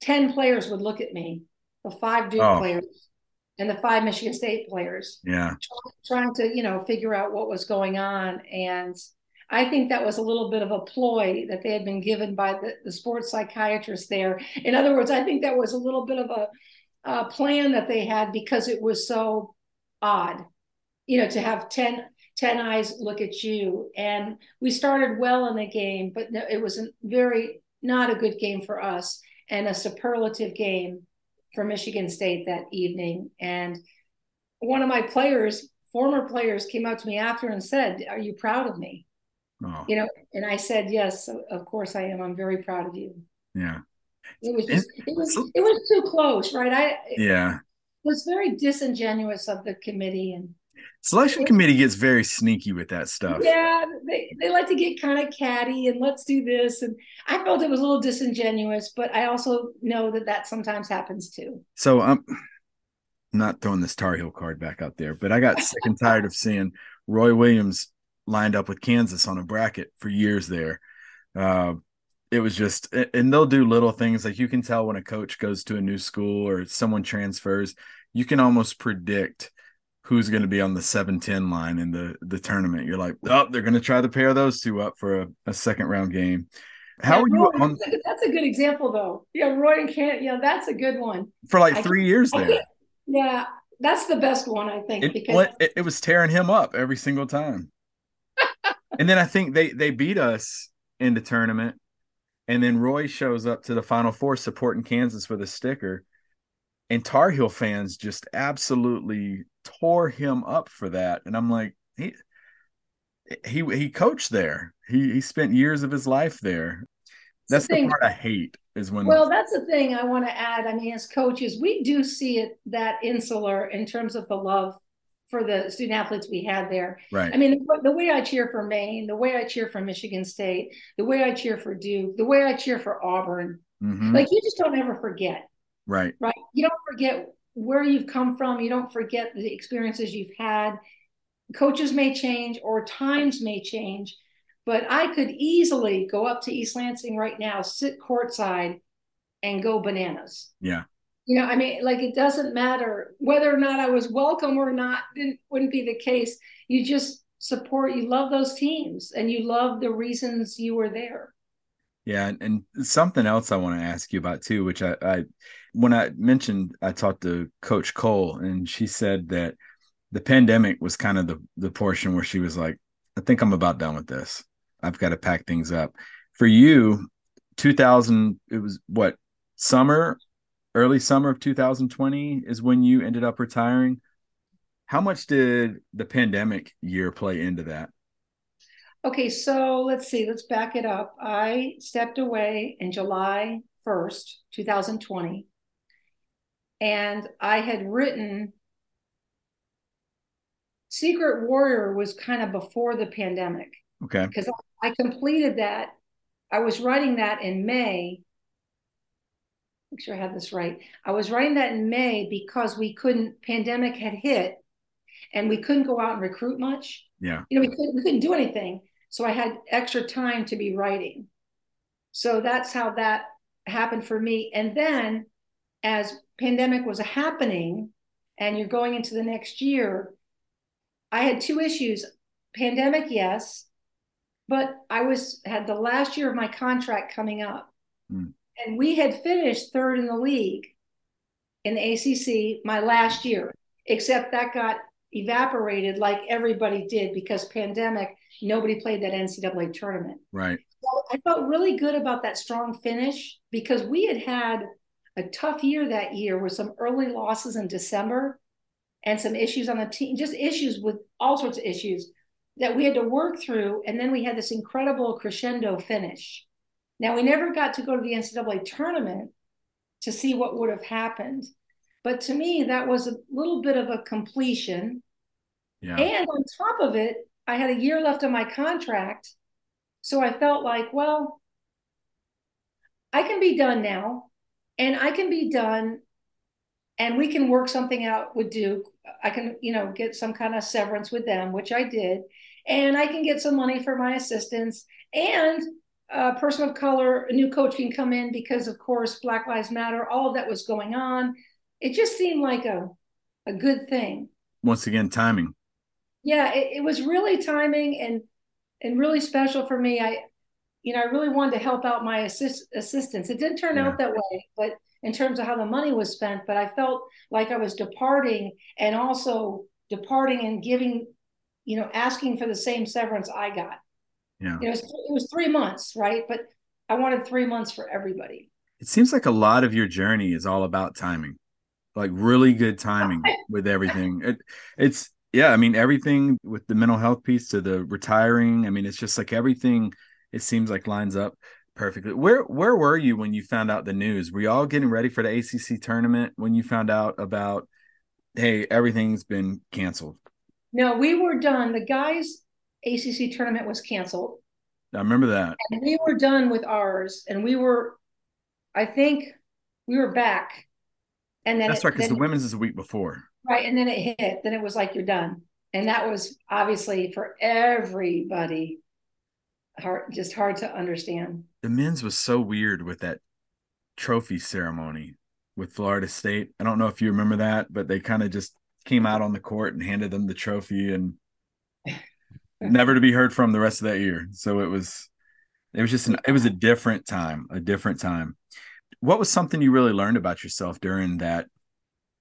Speaker 3: ten players would look at me the five Duke oh. players and the five Michigan State players.
Speaker 2: Yeah.
Speaker 3: Trying to, you know, figure out what was going on. And I think that was a little bit of a ploy that they had been given by the, the sports psychiatrist there. In other words, I think that was a little bit of a, a plan that they had because it was so odd, you know, to have 10, 10 eyes look at you. And we started well in the game, but it was a very, not a good game for us and a superlative game for Michigan State that evening. And one of my players, former players, came out to me after and said, Are you proud of me? Oh. You know, and I said, Yes, of course I am. I'm very proud of you.
Speaker 2: Yeah.
Speaker 3: It was just it was it was too close, right? I
Speaker 2: yeah.
Speaker 3: It was very disingenuous of the committee and
Speaker 2: Selection committee gets very sneaky with that stuff.
Speaker 3: Yeah, they, they like to get kind of catty and let's do this. And I felt it was a little disingenuous, but I also know that that sometimes happens too.
Speaker 2: So I'm not throwing this Tar Heel card back out there, but I got sick and tired of seeing Roy Williams lined up with Kansas on a bracket for years there. Uh, it was just, and they'll do little things like you can tell when a coach goes to a new school or someone transfers, you can almost predict who's going to be on the 7-10 line in the the tournament. You're like, oh, they're going to try to pair those two up for a, a second round game. How yeah, are you
Speaker 3: on? That's a good example, though. Yeah, Roy and Kent. Yeah, that's a good one.
Speaker 2: For like three years there.
Speaker 3: Yeah, that's the best one, I think.
Speaker 2: It,
Speaker 3: because
Speaker 2: it, it was tearing him up every single time. And then I think they they beat us in the tournament, and then Roy shows up to the Final Four supporting Kansas with a sticker, and Tar Heel fans just absolutely tore him up for that. And I'm like, he he he coached there. He he spent years of his life there. That's the, the part I hate is when
Speaker 3: Well, that's the thing I want to add. I mean, as coaches, we do see it that insular in terms of the love for the student athletes we had there.
Speaker 2: Right.
Speaker 3: I mean, the, the way I cheer for Maine, the way I cheer for Michigan State, the way I cheer for Duke, the way I cheer for Auburn, mm-hmm. like you just don't ever forget.
Speaker 2: Right.
Speaker 3: Right. You don't forget where you've come from. You don't forget the experiences you've had. Coaches may change or times may change, but I could easily go up to East Lansing right now, sit courtside, and go bananas.
Speaker 2: Yeah.
Speaker 3: You know, I mean, like it doesn't matter whether or not I was welcome or not, didn't wouldn't be the case. You just support, you love those teams and you love the reasons you were there.
Speaker 2: Yeah, and something else I want to ask you about too, which I, I when I mentioned I talked to Coach Coale, and she said that the pandemic was kind of the the portion where she was like, I think I'm about done with this. I've got to pack things up. For you, 2000, it was what summer, early summer of 2020 is when you ended up retiring. How much did the pandemic year play into that?
Speaker 3: Okay, so let's see, let's back it up. I stepped away in July 1st, 2020. And I had written Secret Warrior was kind of before the pandemic.
Speaker 2: Okay.
Speaker 3: Because I completed that. I was writing that in May. Make sure I have this right. I was writing that in May because we couldn't, pandemic had hit and we couldn't go out and recruit much.
Speaker 2: Yeah.
Speaker 3: You know, we couldn't we couldn't do anything. So I had extra time to be writing. So that's how that happened for me. And then as pandemic was happening and you're going into the next year, I had two issues. Pandemic, yes, but I was had the last year of my contract coming up.
Speaker 2: Mm.
Speaker 3: And we had finished third in the league in the ACC my last year, except that got evaporated like everybody did because pandemic, nobody played that NCAA tournament.
Speaker 2: Right.
Speaker 3: So I felt really good about that strong finish because we had had a tough year that year with some early losses in December and some issues on the team, just issues with all sorts of issues that we had to work through. And then we had this incredible crescendo finish. Now, we never got to go to the NCAA tournament to see what would have happened. But to me, that was a little bit of a completion.
Speaker 2: Yeah.
Speaker 3: And on top of it, I had a year left on my contract. So I felt like, well, I can be done now and I can be done and we can work something out with Duke. I can, you know, get some kind of severance with them, which I did. And I can get some money for my assistants and a person of color, a new coach can come in because, of course, Black Lives Matter, all of that was going on. It just seemed like a, a good thing.
Speaker 2: Once again, timing.
Speaker 3: Yeah, it, it was really timing and and really special for me. I, you know, I really wanted to help out my assist, assistants. It didn't turn
Speaker 2: Yeah.
Speaker 3: out that way, but in terms of how the money was spent, but I felt like I was departing and also departing and giving, you know, asking for the same severance I got.
Speaker 2: Yeah.
Speaker 3: You know, it was, it was three months, right? But I wanted three months for everybody.
Speaker 2: It seems like a lot of your journey is all about timing, like really good timing with everything. It, it's, yeah, I mean, everything with the mental health piece to the retiring. I mean, it's just like everything, it seems like lines up perfectly. Where, where were you when you found out the news? Were you all getting ready for the ACC tournament when you found out about, hey, everything's been canceled?
Speaker 3: No, we were done. The guys' ACC tournament was canceled.
Speaker 2: I remember that.
Speaker 3: and we were done with ours and we were i think we were back and then
Speaker 2: That's
Speaker 3: it,
Speaker 2: right, because the women's is a week before.
Speaker 3: right and then it hit then it was like you're done and that was obviously for everybody hard just hard to understand
Speaker 2: the men's was so weird with that trophy ceremony with Florida State. I don't know if you remember that, but they kind of just came out on the court and handed them the trophy and never to be heard from the rest of that year. So it was it was just an, it was a different time, a different time. What was something you really learned about yourself during that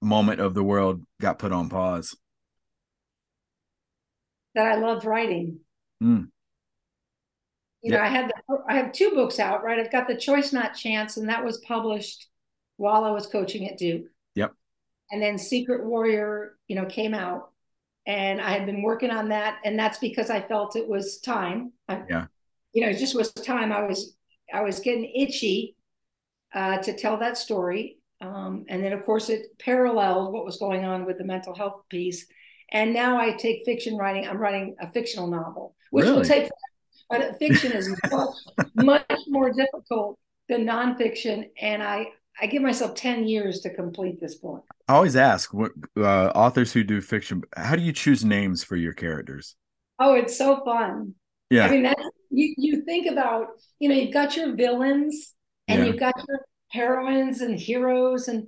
Speaker 2: moment of the world got put on pause?
Speaker 3: that i loved writing
Speaker 2: Mm.
Speaker 3: you know i had the, i have two books out right i've got the choice not chance and that was published while i was coaching at duke
Speaker 2: Yep.
Speaker 3: and then secret warrior you know came out and i had been working on that and that's because i felt it was time. I,
Speaker 2: Yeah.
Speaker 3: you know it just was time. I was i was getting itchy uh, to tell that story. Um, and then of course it paralleled what was going on with the mental health piece. And now i take fiction writing i'm writing a fictional novel which will take but fiction is much, [laughs] much more difficult than nonfiction. And i i give myself 10 years to complete this book
Speaker 2: I always ask what uh, authors who do fiction, how do you choose names for your characters?
Speaker 3: oh it's so fun
Speaker 2: Yeah.
Speaker 3: I mean, that you you think about, you know, you've got your villains and
Speaker 2: Yeah.
Speaker 3: you've got your heroines and heroes and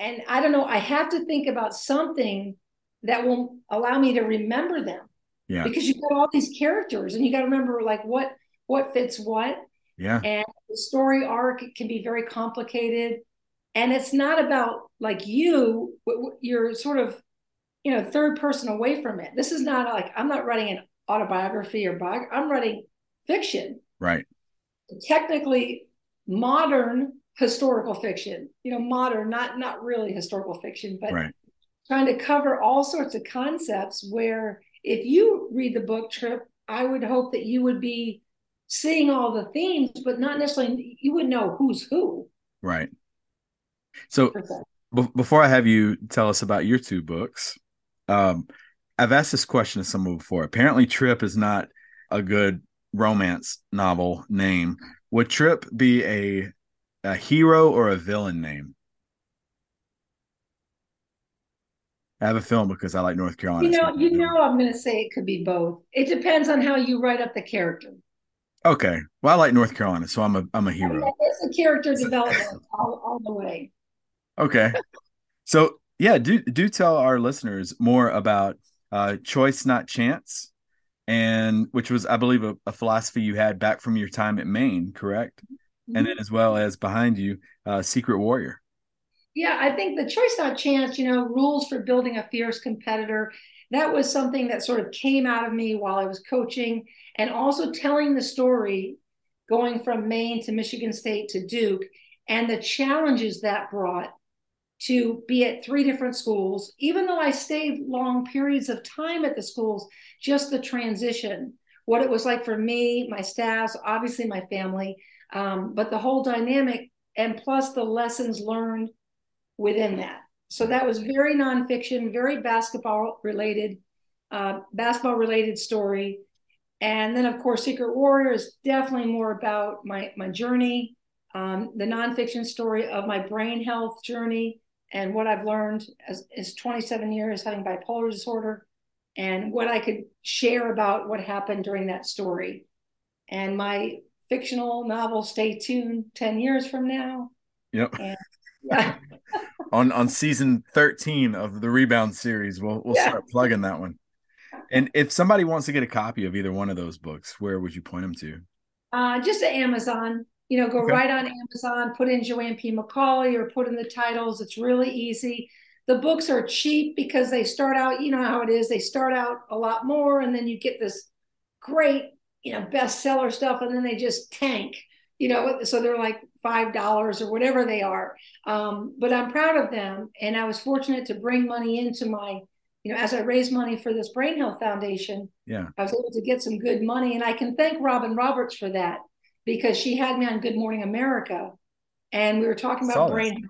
Speaker 3: and I don't know, I have to think about something that will allow me to remember them.
Speaker 2: Yeah.
Speaker 3: Because you've got all these characters and you got to remember like what what fits what
Speaker 2: yeah.
Speaker 3: and the story arc can be very complicated and it's not about like you you're sort of you know third person away from it this is not like i'm not writing an autobiography or biog i'm writing fiction
Speaker 2: Right.
Speaker 3: technically modern historical fiction you know modern not not really historical fiction but
Speaker 2: Right.
Speaker 3: trying to cover all sorts of concepts where if you read the book trip i would hope that you would be seeing all the themes but not necessarily you would know who's who
Speaker 2: Right. So be- before I have you tell us about your two books, um, I've asked this question to someone before. Apparently, Trip is not a good romance novel name. Would Trip be a a hero or a villain name? I have a film because I like North Carolina.
Speaker 3: You know, you know, I'm going to say it could be both. It depends on how you write up the character.
Speaker 2: Okay. Well, I like North Carolina, so I'm a I'm a hero.
Speaker 3: It's a character development [laughs] all, all the way.
Speaker 2: Okay. So yeah, do do tell our listeners more about uh, choice, not chance, and which was, I believe, a, a, philosophy you had back from your time at Maine, correct? Mm-hmm. And then as well as behind you, uh, Secret Warrior.
Speaker 3: Yeah, I think the choice, not chance. You know, rules for building a fierce competitor. That was something that sort of came out of me while I was coaching, and also telling the story, going from Maine to Michigan State to Duke, and the challenges that brought to be at three different schools, even though I stayed long periods of time at the schools, just the transition, what it was like for me, my staff, obviously my family, um, but the whole dynamic, and plus the lessons learned within that. So that was very nonfiction, very basketball related, uh, basketball related story. And then, of course, Secret Warrior is definitely more about my my journey, um, the nonfiction story of my brain health journey, and what I've learned as is 27 years having bipolar disorder and what I could share about what happened during that story. And my fictional novel, Stay Tuned 10 years from now.
Speaker 2: Yep. And, yeah. On on season 13 of the Rebound series, we'll we'll yeah. start plugging that one. And if somebody wants to get a copy of either one of those books, where would you point them to?
Speaker 3: Uh, just to Amazon you know, go okay. right on Amazon, put in Joanne P. McCallie or put in the titles. It's really easy. The books are cheap because they start out, you know how it is, they start out a lot more and then you get this great, you know, bestseller stuff and then they just tank, you know, so they're like $5 or whatever they are. Um, but I'm proud of them. And I was fortunate to bring money into my, you know, as I raised money for this Brain Health Foundation,
Speaker 2: yeah,
Speaker 3: I was able to get some good money. And I can thank Robin Roberts for that because she had me on Good Morning America, and we were talking about brain health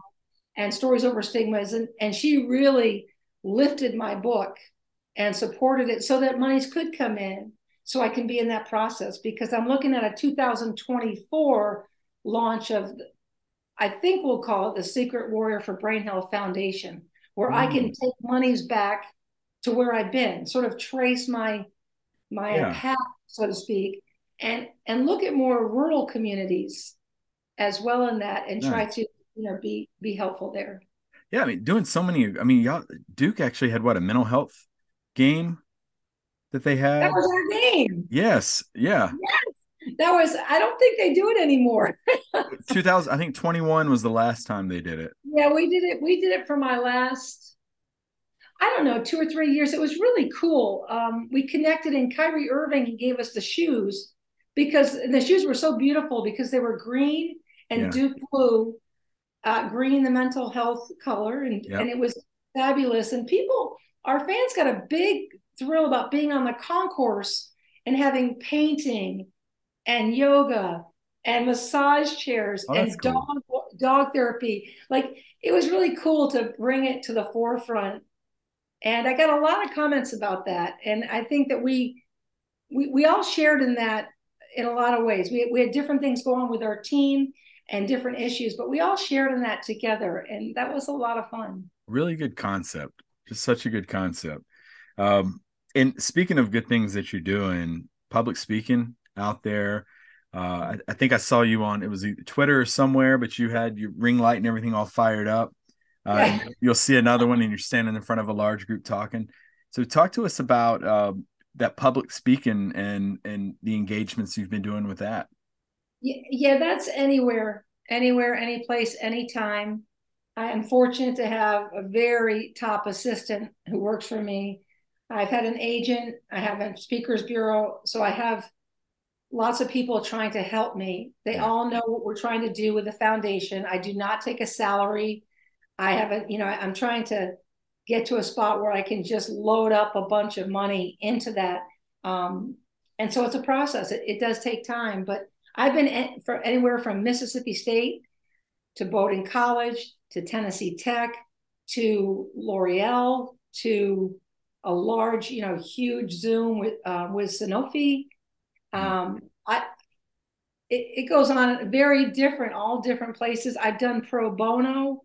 Speaker 3: and stories over stigmas, and, and she really lifted my book and supported it so that monies could come in so I can be in that process because I'm looking at a 2024 launch of I think we'll call it the Secret Warrior for Brain Health Foundation, where mm. I can mm. take monies back to where I've been, sort of trace my my yeah. path, so to speak, and and look at more rural communities as well in that and nice. try to you know be be helpful there
Speaker 2: yeah i mean doing so many i mean y'all duke actually had what a mental health game that they had
Speaker 3: that was our game
Speaker 2: yes yeah
Speaker 3: yes. That was i don't think they do it anymore [laughs]
Speaker 2: 2000 i think 21 was the last time they did it
Speaker 3: yeah we did it we did it for my last I don't know, two or three years. It was really cool. Um, we connected, and Kyrie Irving he gave us the shoes, because the shoes were so beautiful because they were green and yeah. Duke blue, uh, green the mental health color, and yep. and it was fabulous. And people, our fans, got a big thrill about being on the concourse and having painting and yoga and massage chairs oh, and dog cool. dog therapy. Like it was really cool to bring it to the forefront. And I got a lot of comments about that. And I think that we we, we all shared in that in a lot of ways. We, we had different things going with our team and different issues, but we all shared in that together. And that was a lot of fun.
Speaker 2: Really good concept. Just such a good concept. Um, and speaking of good things that you're doing, public speaking out there. Uh, I, I, think I saw you on it was Twitter or somewhere, but you had your ring light and everything all fired up. Uh. You'll see another one, and you're standing in front of a large group talking. So, talk to us about uh, that public speaking and and the engagements you've been doing with that
Speaker 3: Yeah, yeah that's anywhere anywhere any place anytime i am fortunate to have a very top assistant who works for me i've had an agent i have a speakers bureau so i have lots of people trying to help me they yeah. all know what we're trying to do with the foundation i do not take a salary i haven't you know i'm trying to get to a spot where I can just load up a bunch of money into that. Um, and so it's a process. It, it, does take time, but I've been for anywhere from Mississippi State to Bowdoin College to Tennessee Tech to L'Oreal to a large, you know, huge Zoom with uh, with Sanofi. Um, I it, it goes on very different, all different places. I've done pro bono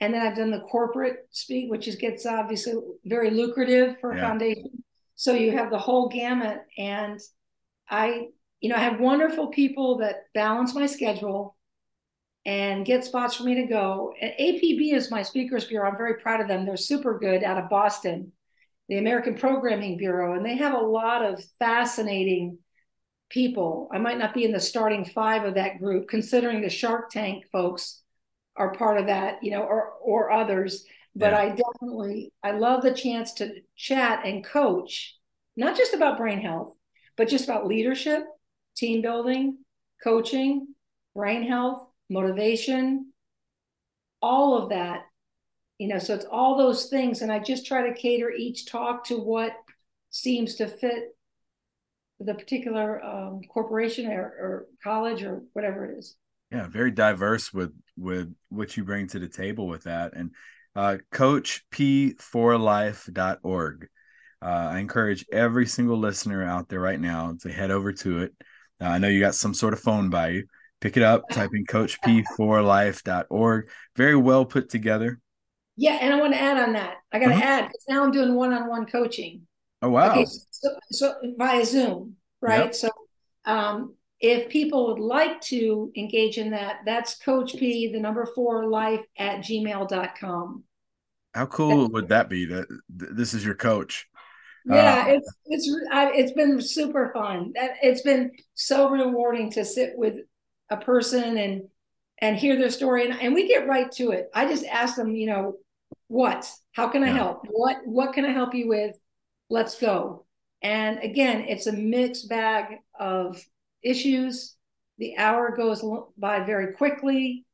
Speaker 3: and then I've done the corporate speak, which is gets obviously very lucrative for a
Speaker 2: Yeah.
Speaker 3: foundation. So you have the whole gamut, and I, you know, I have wonderful people that balance my schedule and get spots for me to go. And APB is my speakers bureau. I'm very proud of them. They're super good out of Boston, the American Programming Bureau, and they have a lot of fascinating people. I might not be in the starting five of that group, considering the Shark Tank folks are part of that, you know, or or others. But
Speaker 2: Yeah.
Speaker 3: I definitely I love the chance to chat and coach, not just about brain health, but just about leadership, team building, coaching, brain health, motivation, all of that. You know, so it's all those things, and I just try to cater each talk to what seems to fit the particular um, corporation or, or college or whatever it is.
Speaker 2: Yeah, very diverse with with what you bring to the table with that. And uh, coachp4life.org. Uh, I encourage every single listener out there right now to head over to it. Uh, I know you got some sort of phone by you. Pick it up, type in coachp4life.org. Very well put together.
Speaker 3: Yeah, and I want to add on that. I got to
Speaker 2: Uh-huh.
Speaker 3: add because now I'm doing one-on-one coaching.
Speaker 2: Oh, wow.
Speaker 3: Okay, so, so via Zoom, right?
Speaker 2: Yep.
Speaker 3: So um, if people would like to engage in that, that's Coach P, the number four life at gmail.com.
Speaker 2: How cool would that be? That this is your coach.
Speaker 3: Yeah,
Speaker 2: Uh,
Speaker 3: it's it's I, it's been super fun. That it's been so rewarding to sit with a person and and hear their story, and, and we get right to it. I just ask them, you know, what? How can I
Speaker 2: Yeah.
Speaker 3: help? What what can I help you with? Let's go. And again, it's a mixed bag of issues. The hour goes by very quickly.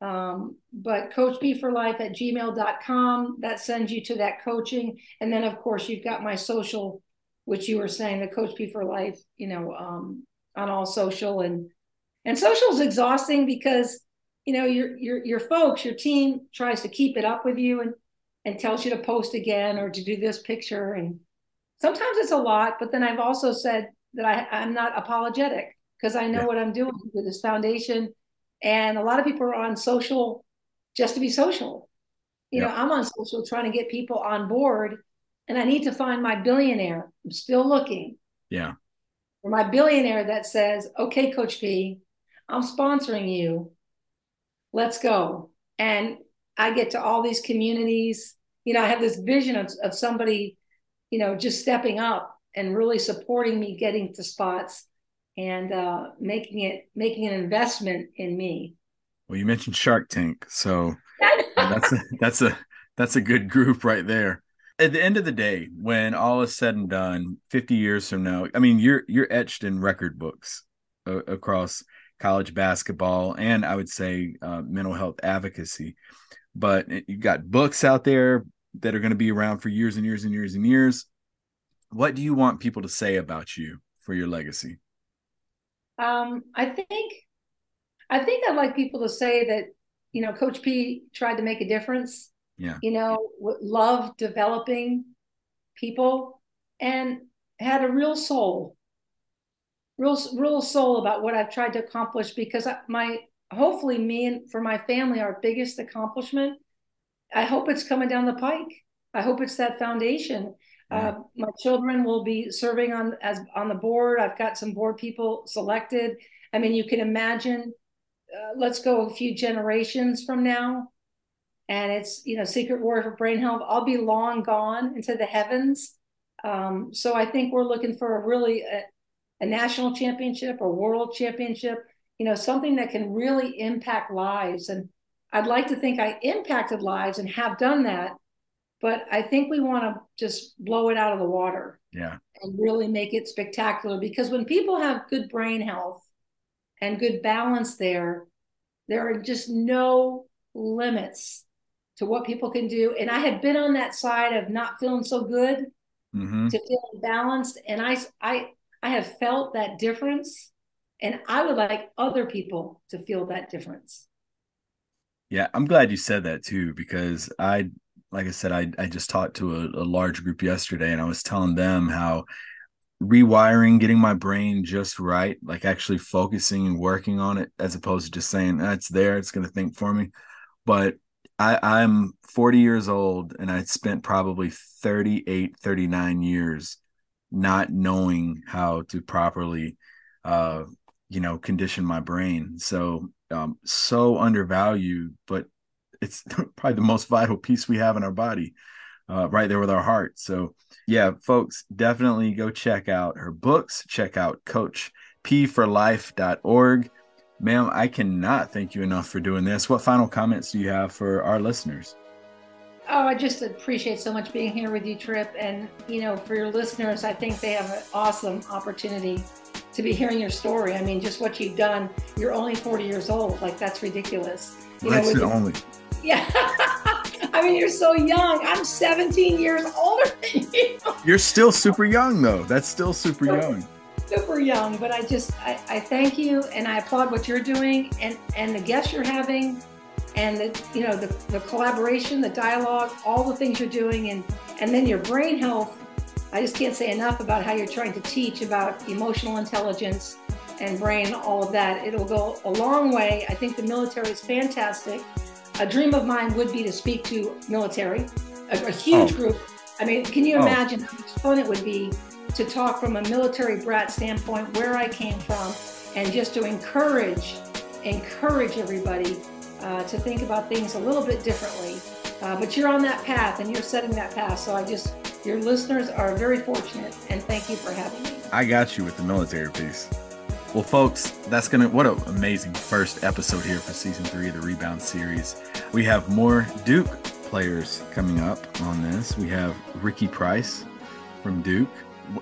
Speaker 3: Um, but coach p for life at gmail.com that sends you to that coaching and then of course you've got my social which you were saying the coach p for life you know um, on all social and and social is exhausting because you know your your your folks your team tries to keep it up with you and and tells you to post again or to do this picture and sometimes it's a lot but then i've also said that I, i'm not apologetic because i know
Speaker 2: Yeah.
Speaker 3: what i'm doing with this foundation. And a lot of people are on social just to be social. You know i'm on social trying to get people on board and i need to find my billionaire. I'm still looking.
Speaker 2: Yeah.
Speaker 3: for my billionaire that says okay coach p i'm sponsoring you. Let's go. And i get to all these communities. You know i have this vision of, of somebody you know just stepping up and really supporting me getting to spots and uh, making it making an investment in me
Speaker 2: Well, you mentioned Shark Tank, so [laughs] that's a, that's a that's a good group right there. At the end of the day, when all is said and done, 50 years from now, I mean, you're you're etched in record books uh, across college basketball and I would say uh, mental health advocacy. But you've got books out there that are going to be around for years and years and years and years. What do you want people to say about you for your legacy?
Speaker 3: Um, I think, I think I'd like people to say that, you know, Coach P tried to make a difference.
Speaker 2: Yeah.
Speaker 3: You know, loved developing people and had a real soul, real, real soul about what I've tried to accomplish. Because my, hopefully, me and for my family, our biggest accomplishment. I hope it's coming down the pike. I hope it's that foundation. Uh, my children will be serving on as on the board. I've got some board people selected. I mean, you can imagine. Uh, let's go a few generations from now, and it's you know Secret Warrior for Brain Health. I'll be long gone into the heavens. Um, so I think we're looking for a really a, a national championship or world championship. You know, something that can really impact lives. And I'd like to think I impacted lives and have done that but I think we want to just blow it out of the water
Speaker 2: Yeah.
Speaker 3: and really make it spectacular because when people have good brain health and good balance there, there are just no limits to what people can do. And I had been on that side of not feeling so good
Speaker 2: hmm
Speaker 3: to feeling balanced, and I I I have felt that difference, and I would like other people to feel that difference.
Speaker 2: Yeah, I'm glad you said that too, because I, like I said, I, I just talked to a, a large group yesterday and I was telling them how rewiring, getting my brain just right, like actually focusing and working on it, as opposed to just saying, "Ah, it's there, it's going to think for me. But I, I'm 40 years old and I spent probably 38, 39 years not knowing how to properly, uh, you know, condition my brain. So, um, so undervalued, but it's [laughs] probably the most vital piece we have in our body, uh, right there with our heart. So, yeah, folks, definitely go check out her books. Check out CoachPforLife.org. Ma'am, I cannot thank you enough for doing this. What final comments do you have for our listeners?
Speaker 3: Oh, I just appreciate so much being here with you, Trip. And, you know, for your listeners, I think they have an awesome opportunity to be hearing your story. I mean, just what you've done. You're only 40 years old. Like, that's ridiculous.
Speaker 2: You that's know, the only.
Speaker 3: Yeah. [laughs] I mean, you're so young. I'm 17 years older than [laughs] you.
Speaker 2: You're still super young, though. That's still super young
Speaker 3: super young, but I just I, I thank you and I applaud what you're doing and and the guests you're having and the you know the, the collaboration, the dialogue, all the things you're doing and and then your brain health. I just can't say enough about how you're trying to teach about emotional intelligence and brain, all of that. It'll go a long way. I think the military is fantastic. A dream of mine would be to speak to military, a, a huge oh. group. I mean, can you oh. imagine how much fun it would be to talk from a military brat standpoint, where I came from, and just to encourage, encourage everybody uh, to think about things a little bit differently. Uh, but you're on that path and you're setting that path. So I just, your listeners are very fortunate and thank you for having me.
Speaker 2: I got you with the military piece. Well, folks, that's gonna what an amazing first episode here for season three of the Rebound series. We have more Duke players coming up on this. We have Ricky Price from Duke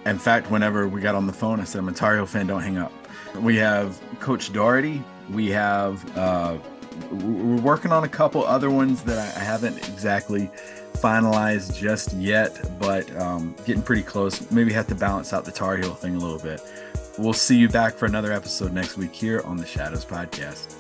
Speaker 2: in fact, whenever we got on the phone, I said, I'm a Tar Heel fan, don't hang up. We have Coach Doherty. We have, uh, we're working on a couple other ones that I haven't exactly finalized just yet, but um, getting pretty close. Maybe have to balance out the Tar Heel thing a little bit. We'll see you back for another episode next week here on the Shadows Podcast.